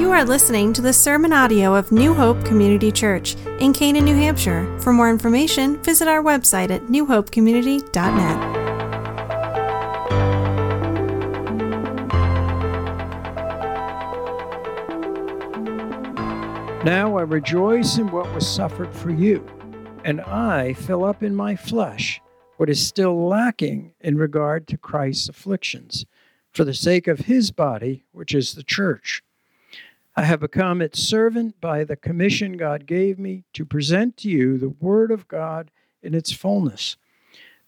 You are listening to the sermon audio of New Hope Community Church in Canaan, New Hampshire. For more information, visit our website at newhopecommunity.net. Now I rejoice in what was suffered for you, and I fill up in my flesh what is still lacking in regard to Christ's afflictions, for the sake of his body, which is the church. I have become its servant by the commission God gave me to present to you the Word of God in its fullness,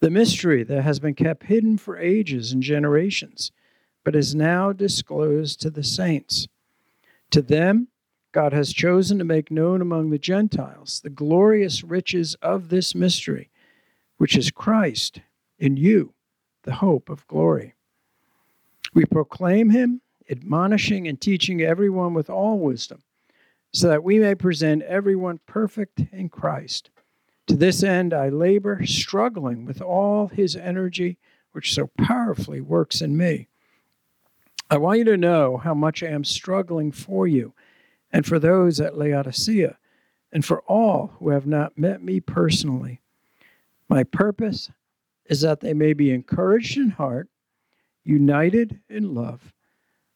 the mystery that has been kept hidden for ages and generations, but is now disclosed to the saints. To them, God has chosen to make known among the Gentiles the glorious riches of this mystery, which is Christ in you, the hope of glory. We proclaim him, admonishing and teaching everyone with all wisdom, so that we may present everyone perfect in Christ. To this end, I labor, struggling with all his energy, which so powerfully works in me. I want you to know how much I am struggling for you and for those at Laodicea, and for all who have not met me personally. My purpose is that they may be encouraged in heart, united in love,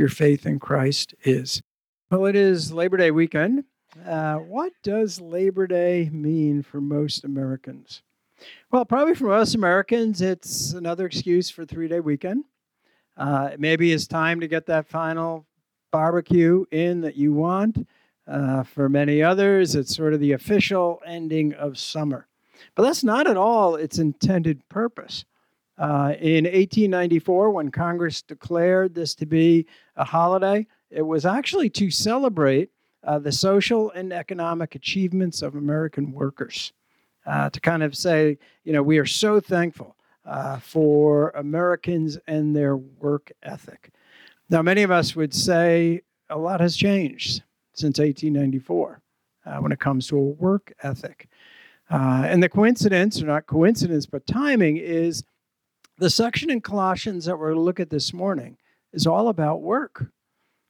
your faith in Christ is. Well, it is Labor Day weekend. Uh, what does Labor Day mean for most Americans? Well, probably for most Americans, it's another excuse for three day weekend. Uh, maybe it's time to get that final barbecue in that you want. Uh, for many others, it's sort of the official ending of summer. But that's not at all its intended purpose. Uh, in 1894, when Congress declared this to be a holiday, it was actually to celebrate uh, the social and economic achievements of American workers. Uh, to kind of say, you know, we are so thankful uh, for Americans and their work ethic. Now, many of us would say a lot has changed since 1894 uh, when it comes to a work ethic. Uh, and the coincidence, or not coincidence, but timing, is the section in Colossians that we're going to look at this morning is all about work.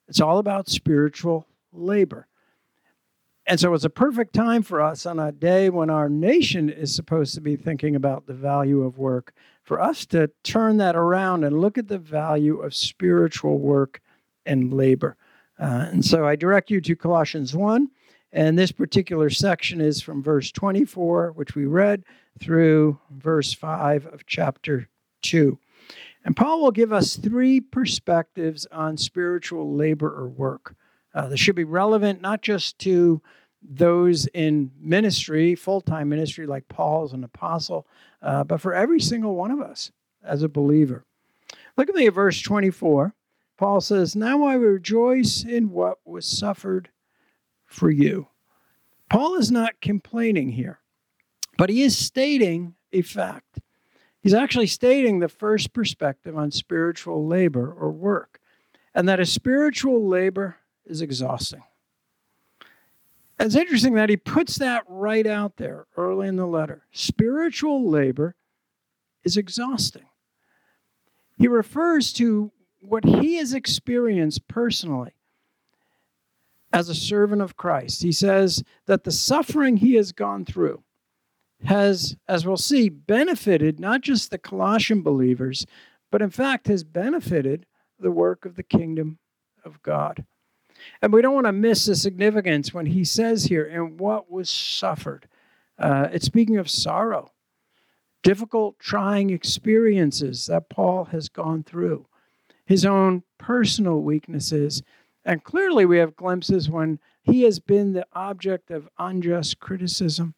It's all about spiritual labor. And so it's a perfect time for us on a day when our nation is supposed to be thinking about the value of work, for us to turn that around and look at the value of spiritual work and labor. Uh, and so I direct you to Colossians 1. And this particular section is from verse 24, which we read, through verse 5 of chapter 2. And Paul will give us three perspectives on spiritual labor or work. Uh, that should be relevant not just to those in ministry, full time ministry, like Paul as an apostle, uh, but for every single one of us as a believer. Look at me at verse 24. Paul says, Now I rejoice in what was suffered for you. Paul is not complaining here, but he is stating a fact. He's actually stating the first perspective on spiritual labor or work, and that a spiritual labor is exhausting. It's interesting that he puts that right out there early in the letter. Spiritual labor is exhausting. He refers to what he has experienced personally as a servant of Christ. He says that the suffering he has gone through has, as we'll see, benefited not just the Colossian believers, but in fact has benefited the work of the kingdom of God. And we don't want to miss the significance when he says here, and what was suffered. Uh, it's speaking of sorrow, difficult, trying experiences that Paul has gone through, his own personal weaknesses. And clearly, we have glimpses when he has been the object of unjust criticism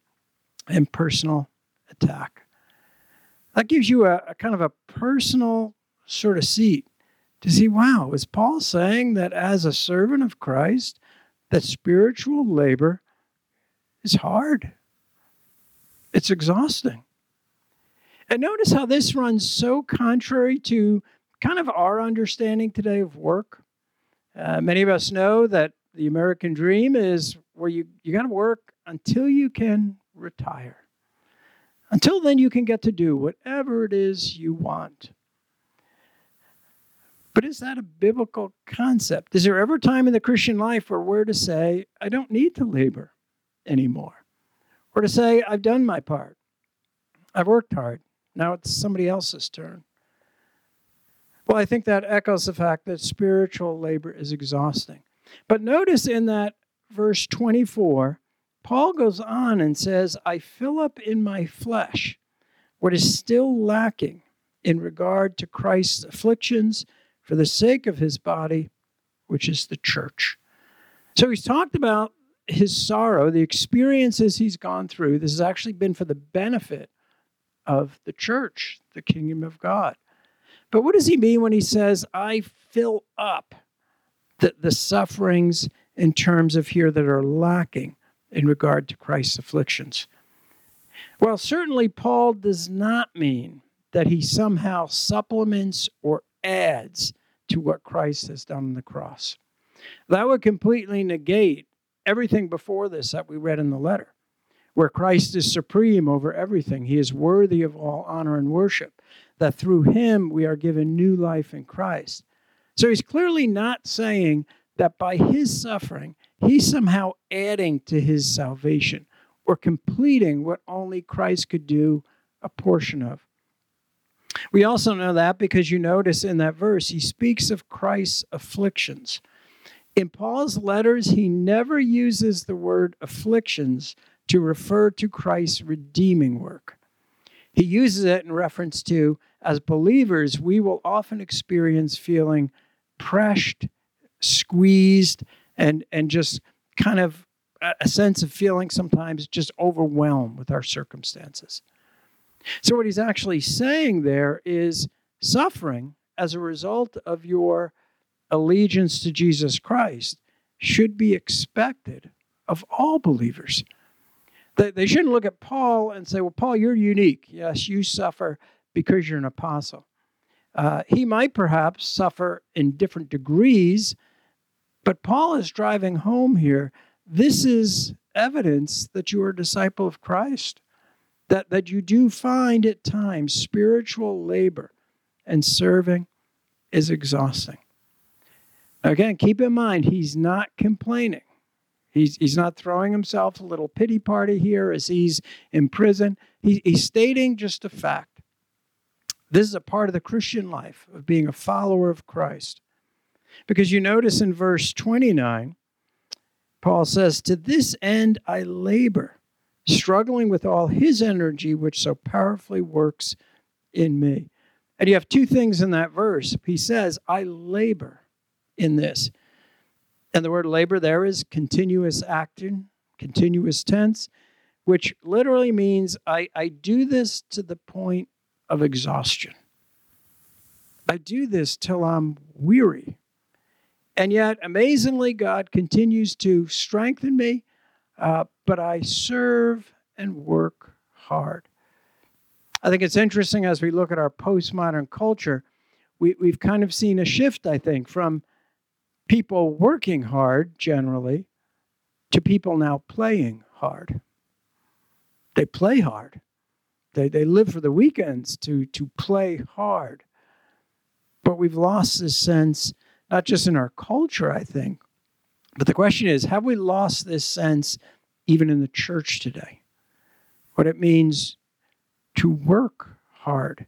and personal attack. That gives you a, a kind of a personal sort of seat to see wow, is Paul saying that as a servant of Christ, that spiritual labor is hard, it's exhausting. And notice how this runs so contrary to kind of our understanding today of work. Uh, many of us know that the American dream is where you, you got to work until you can retire. Until then, you can get to do whatever it is you want. But is that a biblical concept? Is there ever a time in the Christian life where we're to say, I don't need to labor anymore? Or to say, I've done my part. I've worked hard. Now it's somebody else's turn. Well, I think that echoes the fact that spiritual labor is exhausting. But notice in that verse 24, Paul goes on and says, I fill up in my flesh what is still lacking in regard to Christ's afflictions for the sake of his body, which is the church. So he's talked about his sorrow, the experiences he's gone through. This has actually been for the benefit of the church, the kingdom of God. But what does he mean when he says, I fill up the, the sufferings in terms of here that are lacking in regard to Christ's afflictions? Well, certainly Paul does not mean that he somehow supplements or adds to what Christ has done on the cross. That would completely negate everything before this that we read in the letter, where Christ is supreme over everything. He is worthy of all honor and worship, that through him we are given new life in Christ. So he's clearly not saying that by his suffering, he's somehow adding to his salvation or completing what only Christ could do a portion of. We also know that because you notice in that verse, he speaks of Christ's afflictions. In Paul's letters, he never uses the word afflictions to refer to Christ's redeeming work. He uses it in reference to, as believers, we will often experience feeling pressed, squeezed, and, and just kind of a sense of feeling sometimes just overwhelmed with our circumstances. So, what he's actually saying there is suffering as a result of your allegiance to Jesus Christ should be expected of all believers. They, they shouldn't look at Paul and say, Well, Paul, you're unique. Yes, you suffer because you're an apostle. Uh, he might perhaps suffer in different degrees, but Paul is driving home here. This is evidence that you are a disciple of Christ that, that you do find at times spiritual labor and serving is exhausting. Again, keep in mind, he's not complaining. He's, he's not throwing himself a little pity party here as he's in prison. He, he's stating just a fact. This is a part of the Christian life of being a follower of Christ. Because you notice in verse 29, Paul says, To this end I labor struggling with all his energy, which so powerfully works in me. And you have two things in that verse. He says, I labor in this. And the word labor there is continuous action, continuous tense, which literally means I, I do this to the point of exhaustion. I do this till I'm weary. And yet, amazingly, God continues to strengthen me uh, but I serve and work hard. I think it's interesting as we look at our postmodern culture, we, we've kind of seen a shift, I think, from people working hard generally to people now playing hard. They play hard. They, they live for the weekends to, to play hard. But we've lost this sense, not just in our culture, I think, but the question is have we lost this sense even in the church today? What it means to work hard,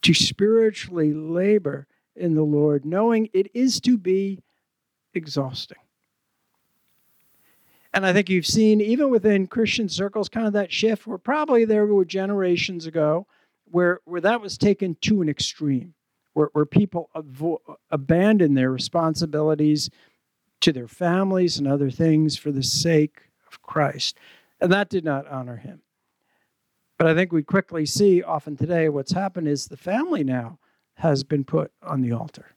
to spiritually labor in the Lord, knowing it is to be exhausting. And I think you've seen, even within Christian circles, kind of that shift where probably there were generations ago where, where that was taken to an extreme where, where people avo- abandon their responsibilities to their families and other things for the sake of Christ. And that did not honor him. But I think we quickly see often today what's happened is the family now has been put on the altar.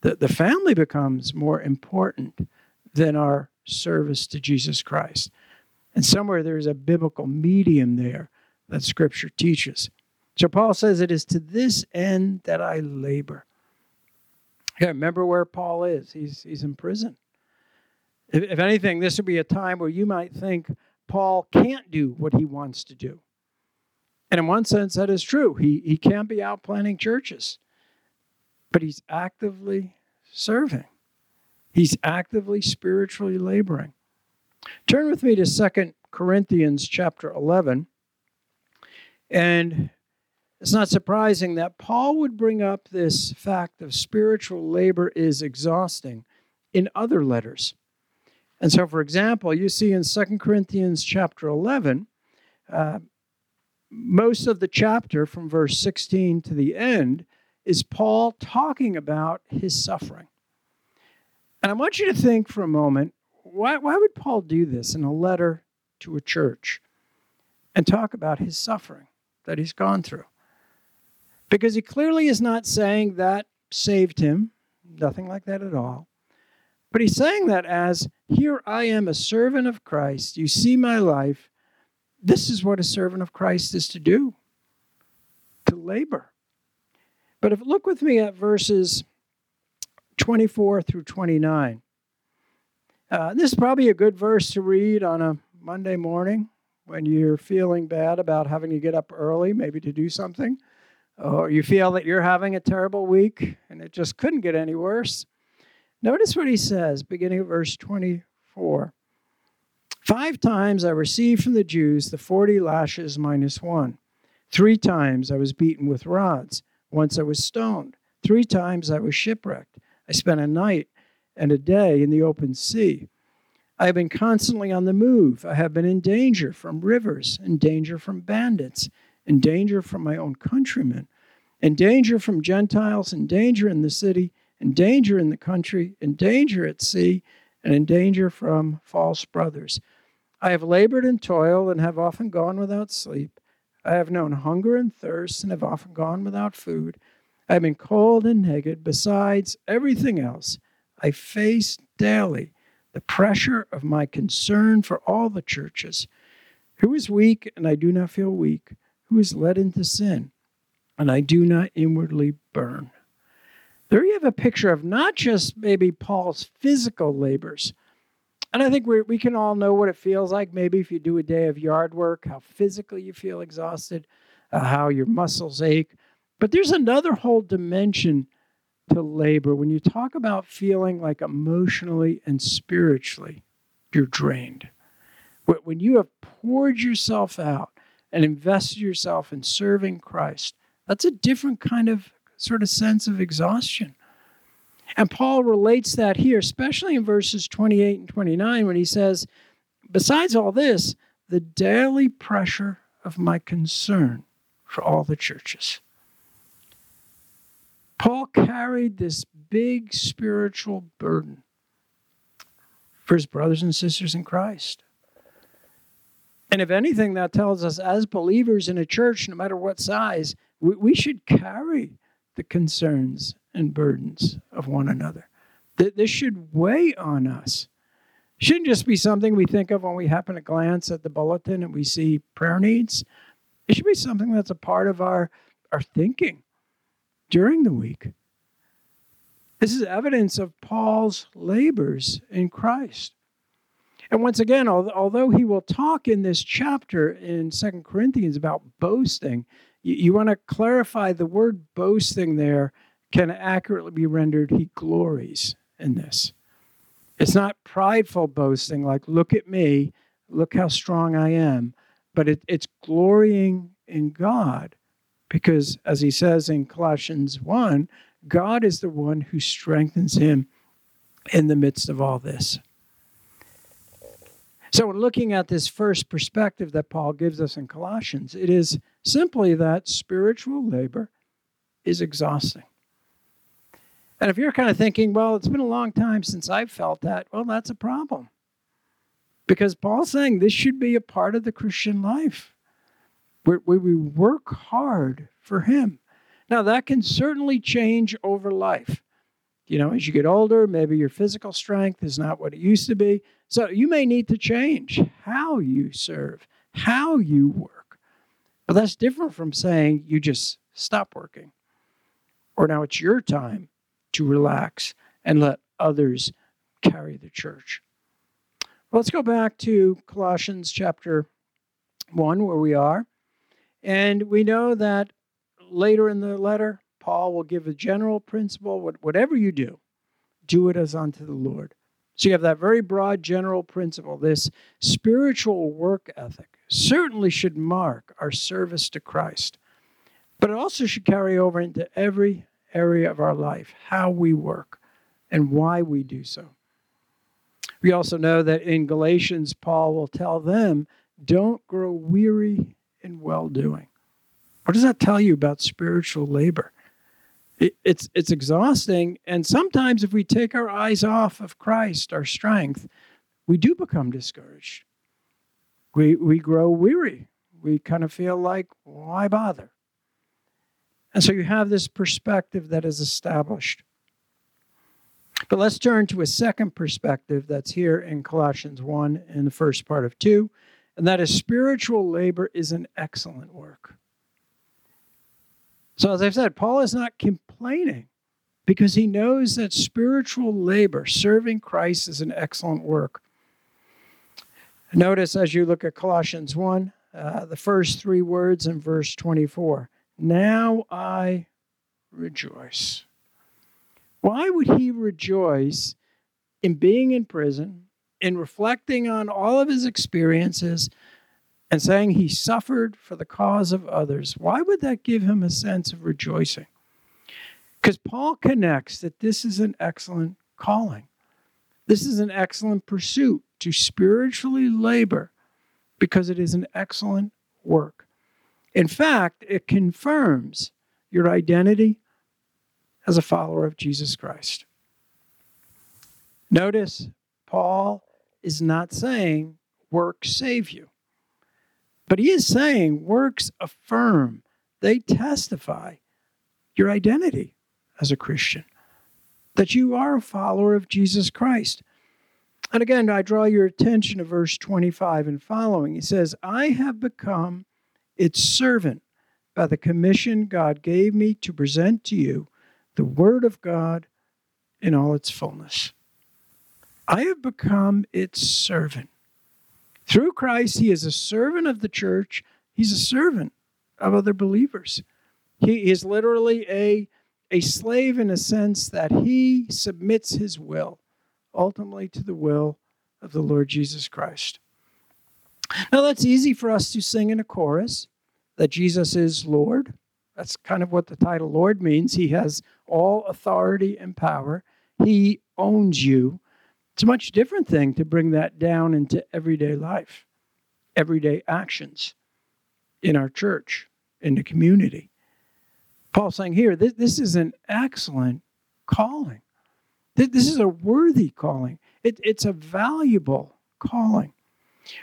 The, the family becomes more important than our service to Jesus Christ. And somewhere there's a biblical medium there that Scripture teaches. So Paul says, It is to this end that I labor. Yeah, remember where Paul is. He's, he's in prison. If, if anything, this would be a time where you might think Paul can't do what he wants to do. And in one sense, that is true. He, he can't be out planting churches, but he's actively serving. He's actively spiritually laboring. Turn with me to Second Corinthians chapter 11. And it's not surprising that Paul would bring up this fact of spiritual labor is exhausting in other letters. And so, for example, you see in Second Corinthians chapter 11, uh, most of the chapter from verse 16 to the end is Paul talking about his suffering. And I want you to think for a moment why, why would Paul do this in a letter to a church and talk about his suffering that he's gone through? Because he clearly is not saying that saved him, nothing like that at all. But he's saying that as, here I am a servant of Christ. You see my life. This is what a servant of Christ is to do to labor. But if look with me at verses 24 through 29. Uh, this is probably a good verse to read on a Monday morning when you're feeling bad about having to get up early, maybe to do something, or you feel that you're having a terrible week and it just couldn't get any worse. Notice what he says, beginning of verse 24. Five times I received from the Jews the 40 lashes minus one. Three times I was beaten with rods. Once I was stoned. Three times I was shipwrecked. I spent a night and a day in the open sea. I have been constantly on the move. I have been in danger from rivers, in danger from bandits, in danger from my own countrymen, in danger from Gentiles, in danger in the city, in danger in the country, in danger at sea, and in danger from false brothers. I have labored and toiled and have often gone without sleep. I have known hunger and thirst and have often gone without food. I have been cold and naked. Besides everything else, I face daily the pressure of my concern for all the churches. Who is weak and I do not feel weak? Who is led into sin and I do not inwardly burn? There you have a picture of not just maybe Paul's physical labors. And I think we we can all know what it feels like. Maybe if you do a day of yard work, how physically you feel exhausted, uh, how your muscles ache. But there's another whole dimension to labor when you talk about feeling like emotionally and spiritually you're drained. When you have poured yourself out and invested yourself in serving Christ, that's a different kind of sort of sense of exhaustion. And Paul relates that here, especially in verses 28 and 29, when he says, Besides all this, the daily pressure of my concern for all the churches. Paul carried this big spiritual burden for his brothers and sisters in Christ. And if anything, that tells us as believers in a church, no matter what size, we, we should carry the concerns and burdens of one another. That this should weigh on us. Shouldn't just be something we think of when we happen to glance at the bulletin and we see prayer needs. It should be something that's a part of our, our thinking during the week. This is evidence of Paul's labors in Christ. And once again, although he will talk in this chapter in Second Corinthians about boasting, you, you want to clarify the word boasting there can accurately be rendered he glories in this. It's not prideful boasting, like, look at me, look how strong I am, but it, it's glorying in God because, as he says in Colossians 1, God is the one who strengthens him in the midst of all this. So, in looking at this first perspective that Paul gives us in Colossians, it is simply that spiritual labor is exhausting. And if you're kind of thinking, well, it's been a long time since I've felt that, well, that's a problem. Because Paul's saying this should be a part of the Christian life where, we work hard for Him. Now, that can certainly change over life. You know, as you get older, maybe your physical strength is not what it used to be. So you may need to change how you serve, how you work. But that's different from saying you just stop working. Or now it's your time to relax and let others carry the church. Well, let's go back to Colossians chapter 1, where we are. And we know that later in the letter, Paul will give a general principle whatever you do, do it as unto the Lord. So you have that very broad general principle. This spiritual work ethic certainly should mark our service to Christ, but it also should carry over into every area of our life, how we work and why we do so. We also know that in Galatians, Paul will tell them, don't grow weary in well doing. What does that tell you about spiritual labor? It, it's, it's exhausting. And sometimes, if we take our eyes off of Christ, our strength, we do become discouraged. We, we grow weary. We kind of feel like, why bother? And so you have this perspective that is established. But let's turn to a second perspective that's here in Colossians 1 in the first part of 2, and that is spiritual labor is an excellent work. So, as I've said, Paul is not complaining because he knows that spiritual labor, serving Christ, is an excellent work. Notice as you look at Colossians 1, uh, the first three words in verse 24 Now I rejoice. Why would he rejoice in being in prison, in reflecting on all of his experiences, and saying he suffered for the cause of others, why would that give him a sense of rejoicing? Because Paul connects that this is an excellent calling. This is an excellent pursuit to spiritually labor because it is an excellent work. In fact, it confirms your identity as a follower of Jesus Christ. Notice, Paul is not saying work save you. But he is saying works affirm, they testify your identity as a Christian, that you are a follower of Jesus Christ. And again, I draw your attention to verse 25 and following. He says, I have become its servant by the commission God gave me to present to you the Word of God in all its fullness. I have become its servant. Through Christ, he is a servant of the church. He's a servant of other believers. He is literally a, a slave in a sense that he submits his will ultimately to the will of the Lord Jesus Christ. Now, that's easy for us to sing in a chorus that Jesus is Lord. That's kind of what the title Lord means. He has all authority and power, He owns you. It's a much different thing to bring that down into everyday life, everyday actions in our church, in the community. Paul's saying here, this, this is an excellent calling. This is a worthy calling. It, it's a valuable calling.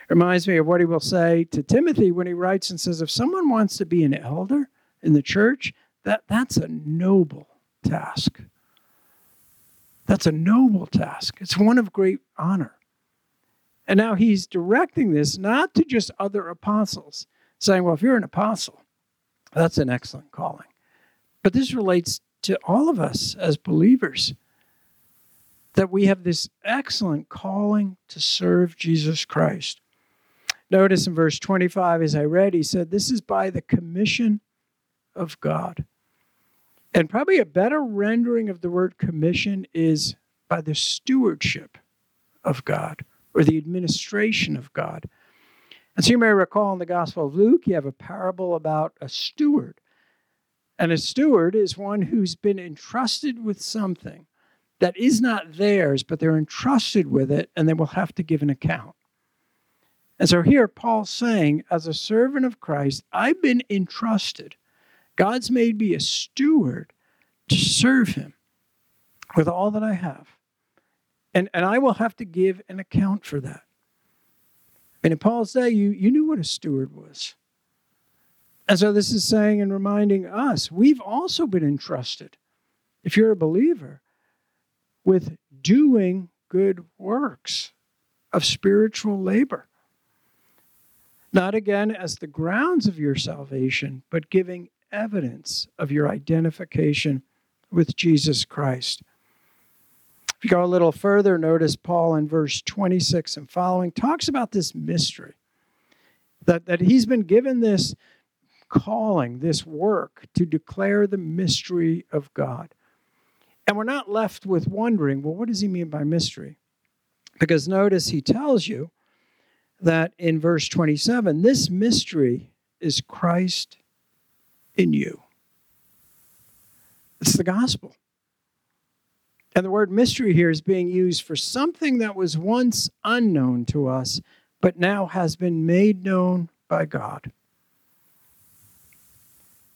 Reminds me of what he will say to Timothy when he writes and says, if someone wants to be an elder in the church, that, that's a noble task. That's a noble task. It's one of great honor. And now he's directing this not to just other apostles, saying, well, if you're an apostle, that's an excellent calling. But this relates to all of us as believers that we have this excellent calling to serve Jesus Christ. Notice in verse 25, as I read, he said, This is by the commission of God. And probably a better rendering of the word commission is by the stewardship of God or the administration of God. And so you may recall in the Gospel of Luke, you have a parable about a steward. And a steward is one who's been entrusted with something that is not theirs, but they're entrusted with it and they will have to give an account. And so here Paul's saying, as a servant of Christ, I've been entrusted God's made me a steward to serve Him with all that I have. And, and I will have to give an account for that. And in Paul's day, you, you knew what a steward was. And so this is saying and reminding us we've also been entrusted, if you're a believer, with doing good works of spiritual labor. Not again as the grounds of your salvation, but giving evidence of your identification with Jesus Christ. If you go a little further, notice Paul in verse 26 and following talks about this mystery that, that he's been given this calling, this work to declare the mystery of God. And we're not left with wondering, well, what does he mean by mystery? Because notice he tells you that in verse 27 this mystery is Christ in you. It's the gospel. And the word mystery here is being used for something that was once unknown to us, but now has been made known by God.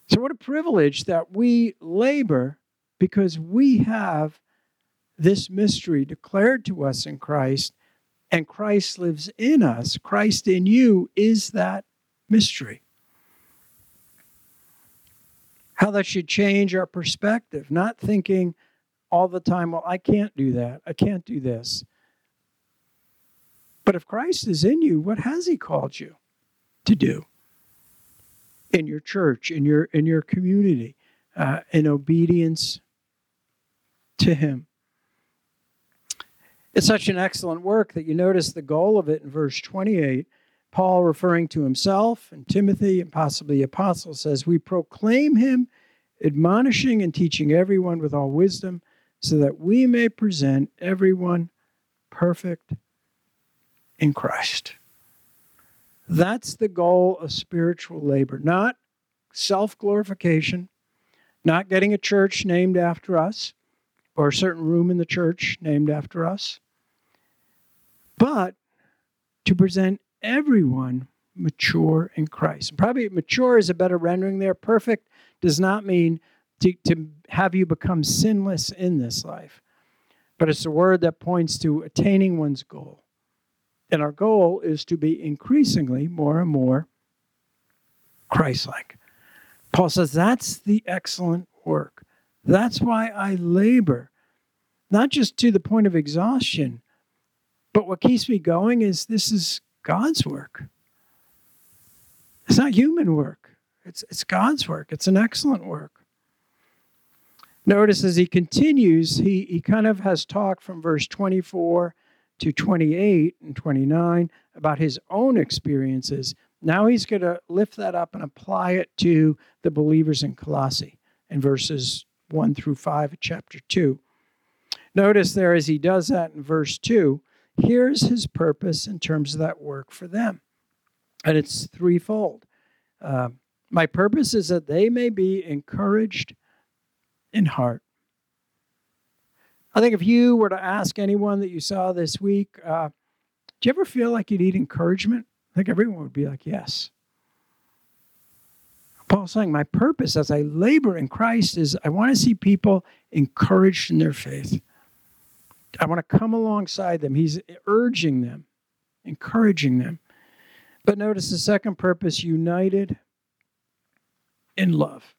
So, what a privilege that we labor because we have this mystery declared to us in Christ, and Christ lives in us. Christ in you is that mystery. How that should change our perspective, not thinking all the time, well, I can't do that, I can't do this. But if Christ is in you, what has he called you to do? In your church, in your in your community, uh, in obedience to him. It's such an excellent work that you notice the goal of it in verse 28. Paul, referring to himself and Timothy and possibly the apostle, says, We proclaim him, admonishing and teaching everyone with all wisdom, so that we may present everyone perfect in Christ. That's the goal of spiritual labor, not self glorification, not getting a church named after us, or a certain room in the church named after us, but to present everyone mature in Christ. Probably mature is a better rendering there. Perfect does not mean to, to have you become sinless in this life, but it's a word that points to attaining one's goal. And our goal is to be increasingly more and more Christ like. Paul says that's the excellent work. That's why I labor, not just to the point of exhaustion, but what keeps me going is this is God's work. It's not human work, it's, it's God's work. It's an excellent work. Notice as he continues, he, he kind of has talked from verse 24 to 28 and 29 about his own experiences. Now he's going to lift that up and apply it to the believers in Colossae in verses 1 through 5 of chapter 2. Notice there as he does that in verse 2, here's his purpose in terms of that work for them. And it's threefold. Uh, my purpose is that they may be encouraged in heart. I think if you were to ask anyone that you saw this week, uh, do you ever feel like you need encouragement? I think everyone would be like, yes. Paul's saying, My purpose as I labor in Christ is I want to see people encouraged in their faith. I want to come alongside them. He's urging them, encouraging them. But notice the second purpose united in love.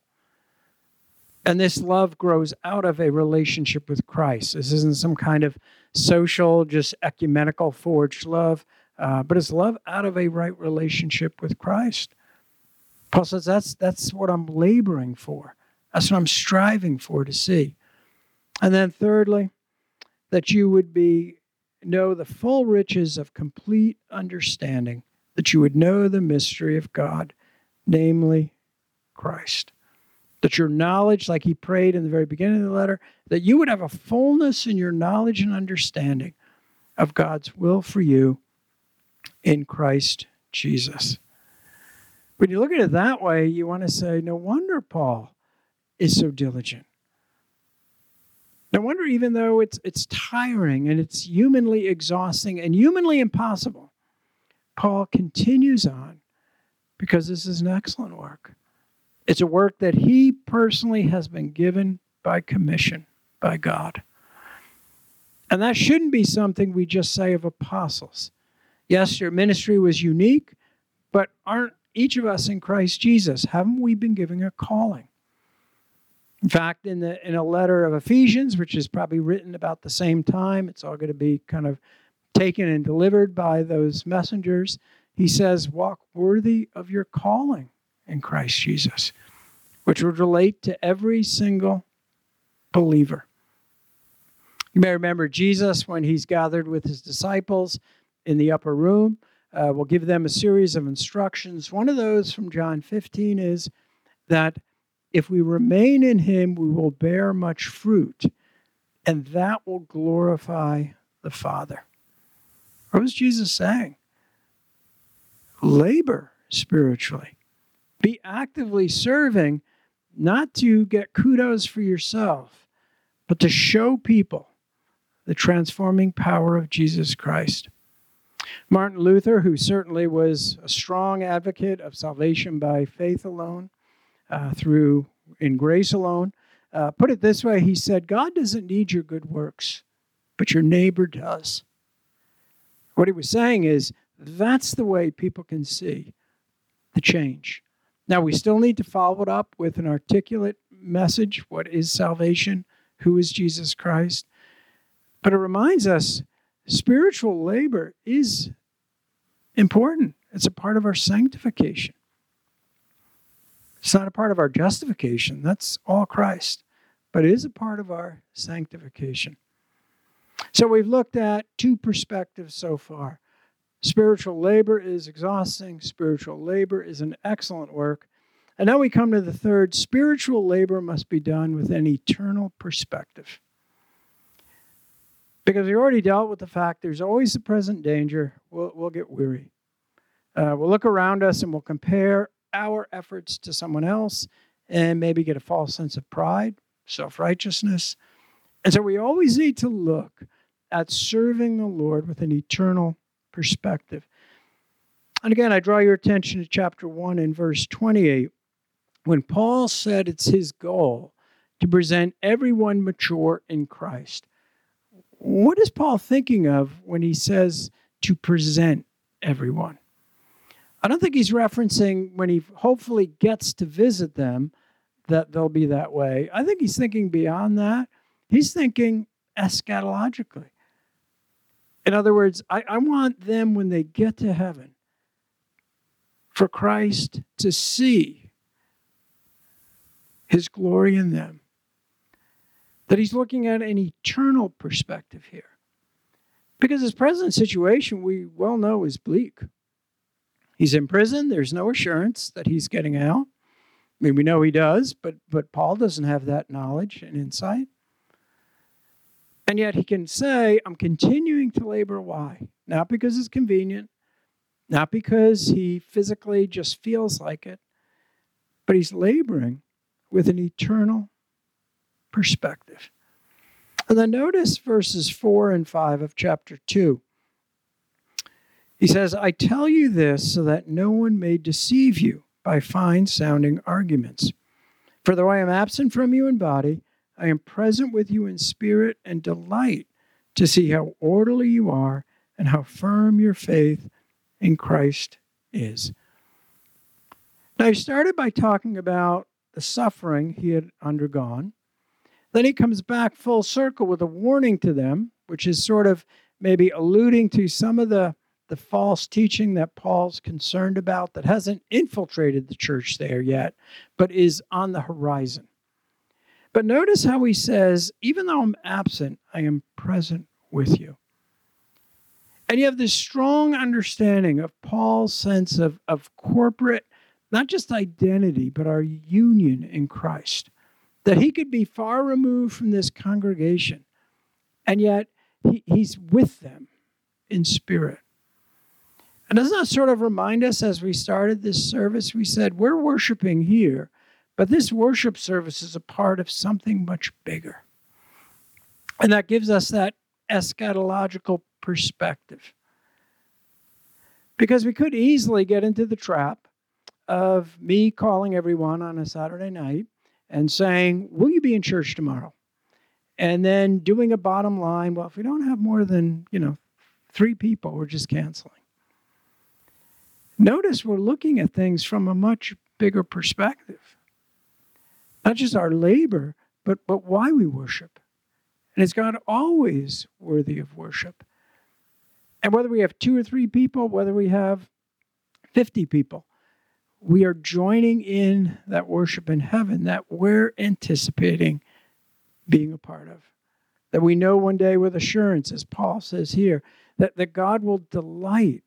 And this love grows out of a relationship with Christ. This isn't some kind of social, just ecumenical forged love, uh, but it's love out of a right relationship with Christ. Paul says that's that's what I'm laboring for. That's what I'm striving for to see. And then thirdly, that you would be know the full riches of complete understanding, that you would know the mystery of God, namely Christ. That your knowledge, like he prayed in the very beginning of the letter, that you would have a fullness in your knowledge and understanding of God's will for you in Christ Jesus. When you look at it that way, you want to say, no wonder Paul is so diligent. No wonder, even though it's, it's tiring and it's humanly exhausting and humanly impossible, Paul continues on because this is an excellent work. It's a work that he personally has been given by commission by God. And that shouldn't be something we just say of apostles. Yes, your ministry was unique, but aren't each of us in Christ Jesus, haven't we been given a calling? In fact, in the in a letter of Ephesians, which is probably written about the same time, it's all going to be kind of taken and delivered by those messengers. He says, "Walk worthy of your calling in Christ Jesus," which would relate to every single believer. You may remember Jesus when he's gathered with his disciples in the upper room. Uh, we'll give them a series of instructions. One of those from John 15 is that if we remain in him, we will bear much fruit, and that will glorify the Father. What was Jesus saying? Labor spiritually. Be actively serving, not to get kudos for yourself, but to show people the transforming power of Jesus Christ. Martin Luther, who certainly was a strong advocate of salvation by faith alone, uh, through in grace alone, uh, put it this way he said, God doesn't need your good works, but your neighbor does. What he was saying is that's the way people can see the change. Now, we still need to follow it up with an articulate message what is salvation? Who is Jesus Christ? But it reminds us spiritual labor is important, it's a part of our sanctification. It's not a part of our justification, that's all Christ, but it is a part of our sanctification. So we've looked at two perspectives so far. Spiritual labor is exhausting, spiritual labor is an excellent work. And now we come to the third spiritual labor must be done with an eternal perspective. Because we already dealt with the fact there's always the present danger, we'll, we'll get weary. Uh, we'll look around us and we'll compare our efforts to someone else and maybe get a false sense of pride, self righteousness. And so we always need to look at serving the Lord with an eternal perspective. And again, I draw your attention to chapter 1 and verse 28, when Paul said it's his goal to present everyone mature in Christ. What is Paul thinking of when he says to present everyone? I don't think he's referencing when he hopefully gets to visit them that they'll be that way. I think he's thinking beyond that. He's thinking eschatologically. In other words, I, I want them when they get to heaven for Christ to see his glory in them. That he's looking at an eternal perspective here. Because his present situation, we well know, is bleak. He's in prison. There's no assurance that he's getting out. I mean, we know he does, but, but Paul doesn't have that knowledge and insight. And yet he can say, I'm continuing to labor. Why? Not because it's convenient, not because he physically just feels like it, but he's laboring with an eternal perspective. And then notice verses 4 and 5 of chapter 2. He says, I tell you this so that no one may deceive you by fine sounding arguments. For though I am absent from you in body, I am present with you in spirit and delight to see how orderly you are and how firm your faith in Christ is. Now, he started by talking about the suffering he had undergone. Then he comes back full circle with a warning to them, which is sort of maybe alluding to some of the the false teaching that Paul's concerned about that hasn't infiltrated the church there yet, but is on the horizon. But notice how he says, even though I'm absent, I am present with you. And you have this strong understanding of Paul's sense of, of corporate, not just identity, but our union in Christ. That he could be far removed from this congregation, and yet he, he's with them in spirit. And doesn't that sort of remind us as we started this service? We said, we're worshiping here, but this worship service is a part of something much bigger. And that gives us that eschatological perspective. Because we could easily get into the trap of me calling everyone on a Saturday night and saying, Will you be in church tomorrow? And then doing a bottom line, well, if we don't have more than, you know, three people, we're just canceling. Notice we're looking at things from a much bigger perspective. Not just our labor, but, but why we worship. And is God always worthy of worship? And whether we have two or three people, whether we have 50 people, we are joining in that worship in heaven that we're anticipating being a part of. That we know one day with assurance, as Paul says here, that, that God will delight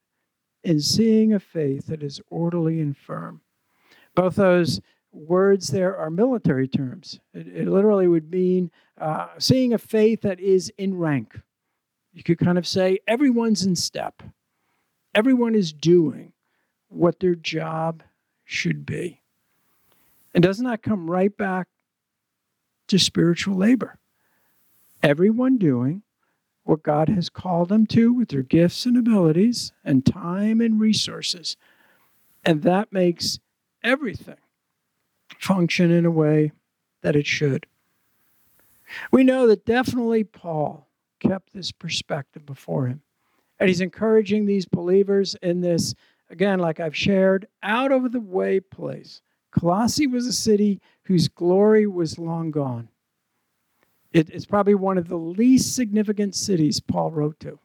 in seeing a faith that is orderly and firm. Both those words there are military terms. It, it literally would mean uh, seeing a faith that is in rank. You could kind of say everyone's in step, everyone is doing what their job should be. And doesn't that come right back to spiritual labor? Everyone doing what God has called them to with their gifts and abilities and time and resources. And that makes everything function in a way that it should. We know that definitely Paul kept this perspective before him. And he's encouraging these believers in this, again, like I've shared, out of the way place. Colossae was a city whose glory was long gone. It, it's probably one of the least significant cities Paul wrote to.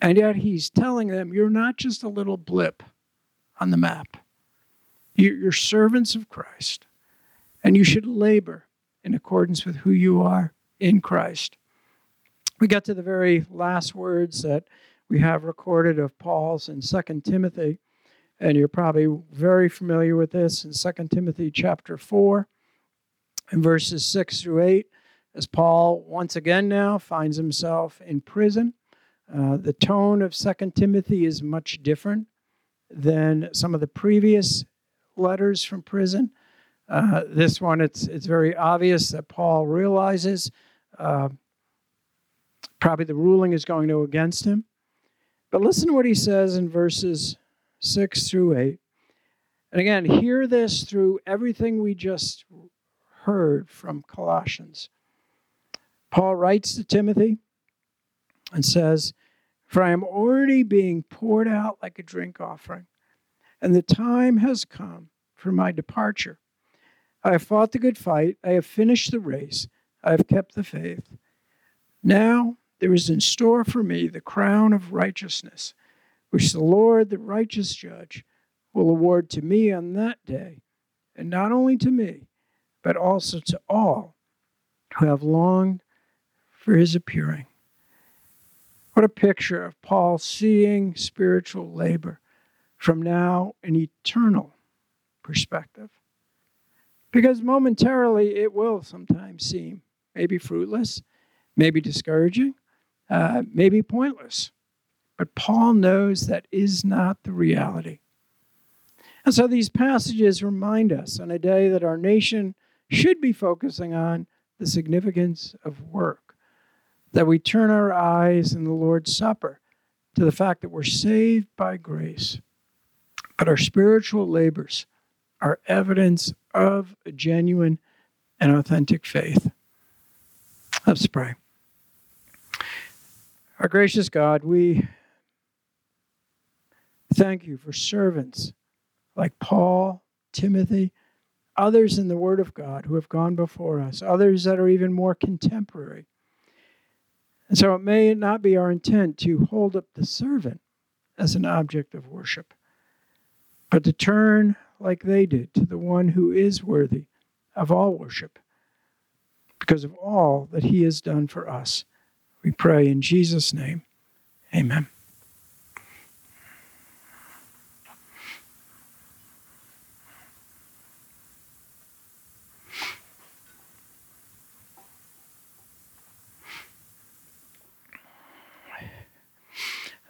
And yet he's telling them, you're not just a little blip on the map. You're servants of Christ, and you should labor in accordance with who you are in Christ. We got to the very last words that we have recorded of Paul's in 2 Timothy, and you're probably very familiar with this in 2 Timothy chapter 4 and verses 6 through 8 as Paul once again now finds himself in prison. Uh, the tone of Second Timothy is much different than some of the previous letters from prison. Uh, this one, it's it's very obvious that Paul realizes uh, probably the ruling is going to go against him. But listen to what he says in verses six through eight. And again, hear this through everything we just heard from Colossians. Paul writes to Timothy and says, For I am already being poured out like a drink offering, and the time has come for my departure. I have fought the good fight, I have finished the race, I have kept the faith. Now there is in store for me the crown of righteousness, which the Lord, the righteous judge, will award to me on that day, and not only to me, but also to all who have longed for his appearing. What a picture of Paul seeing spiritual labor from now an eternal perspective. Because momentarily it will sometimes seem maybe fruitless, maybe discouraging, uh, maybe pointless. But Paul knows that is not the reality. And so these passages remind us on a day that our nation should be focusing on the significance of work that we turn our eyes in the Lord's Supper to the fact that we're saved by grace, but our spiritual labors are evidence of a genuine and authentic faith. Let's pray. Our gracious God, we thank you for servants like Paul, Timothy, others in the Word of God who have gone before us, others that are even more contemporary and so it may not be our intent to hold up the servant as an object of worship, but to turn like they did to the one who is worthy of all worship because of all that he has done for us. We pray in Jesus' name. Amen.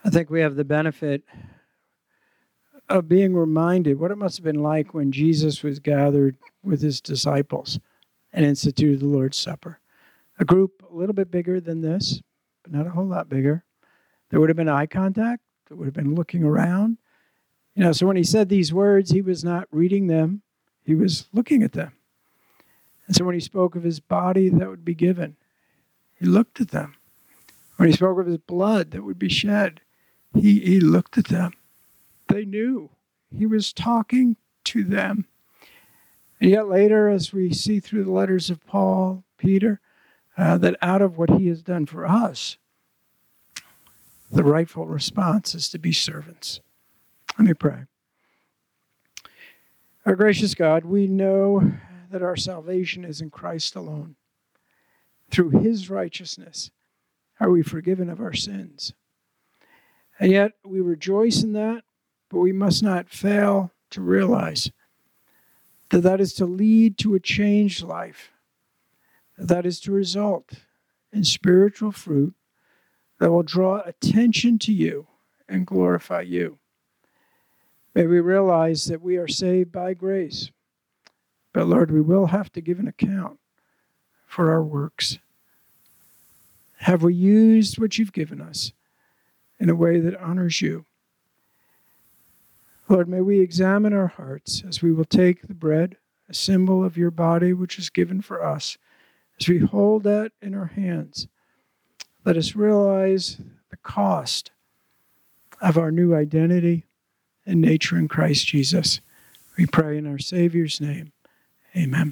I think we have the benefit of being reminded what it must have been like when Jesus was gathered with his disciples and instituted the Lord's Supper. A group a little bit bigger than this, but not a whole lot bigger. There would have been eye contact, there would have been looking around. You know, so when he said these words, he was not reading them, he was looking at them. And so when he spoke of his body that would be given, he looked at them. When he spoke of his blood that would be shed, he, he looked at them. They knew he was talking to them. And yet later, as we see through the letters of Paul, Peter, uh, that out of what he has done for us, the rightful response is to be servants. Let me pray. Our gracious God, we know that our salvation is in Christ alone. Through his righteousness are we forgiven of our sins. And yet we rejoice in that, but we must not fail to realize that that is to lead to a changed life, that is to result in spiritual fruit that will draw attention to you and glorify you. May we realize that we are saved by grace, but Lord, we will have to give an account for our works. Have we used what you've given us in a way that honors you? Lord, may we examine our hearts as we will take the bread, a symbol of your body which is given for us, as we hold that in our hands let us realize the cost of our new identity and nature in Christ Jesus. We pray in our Savior's name. Amen.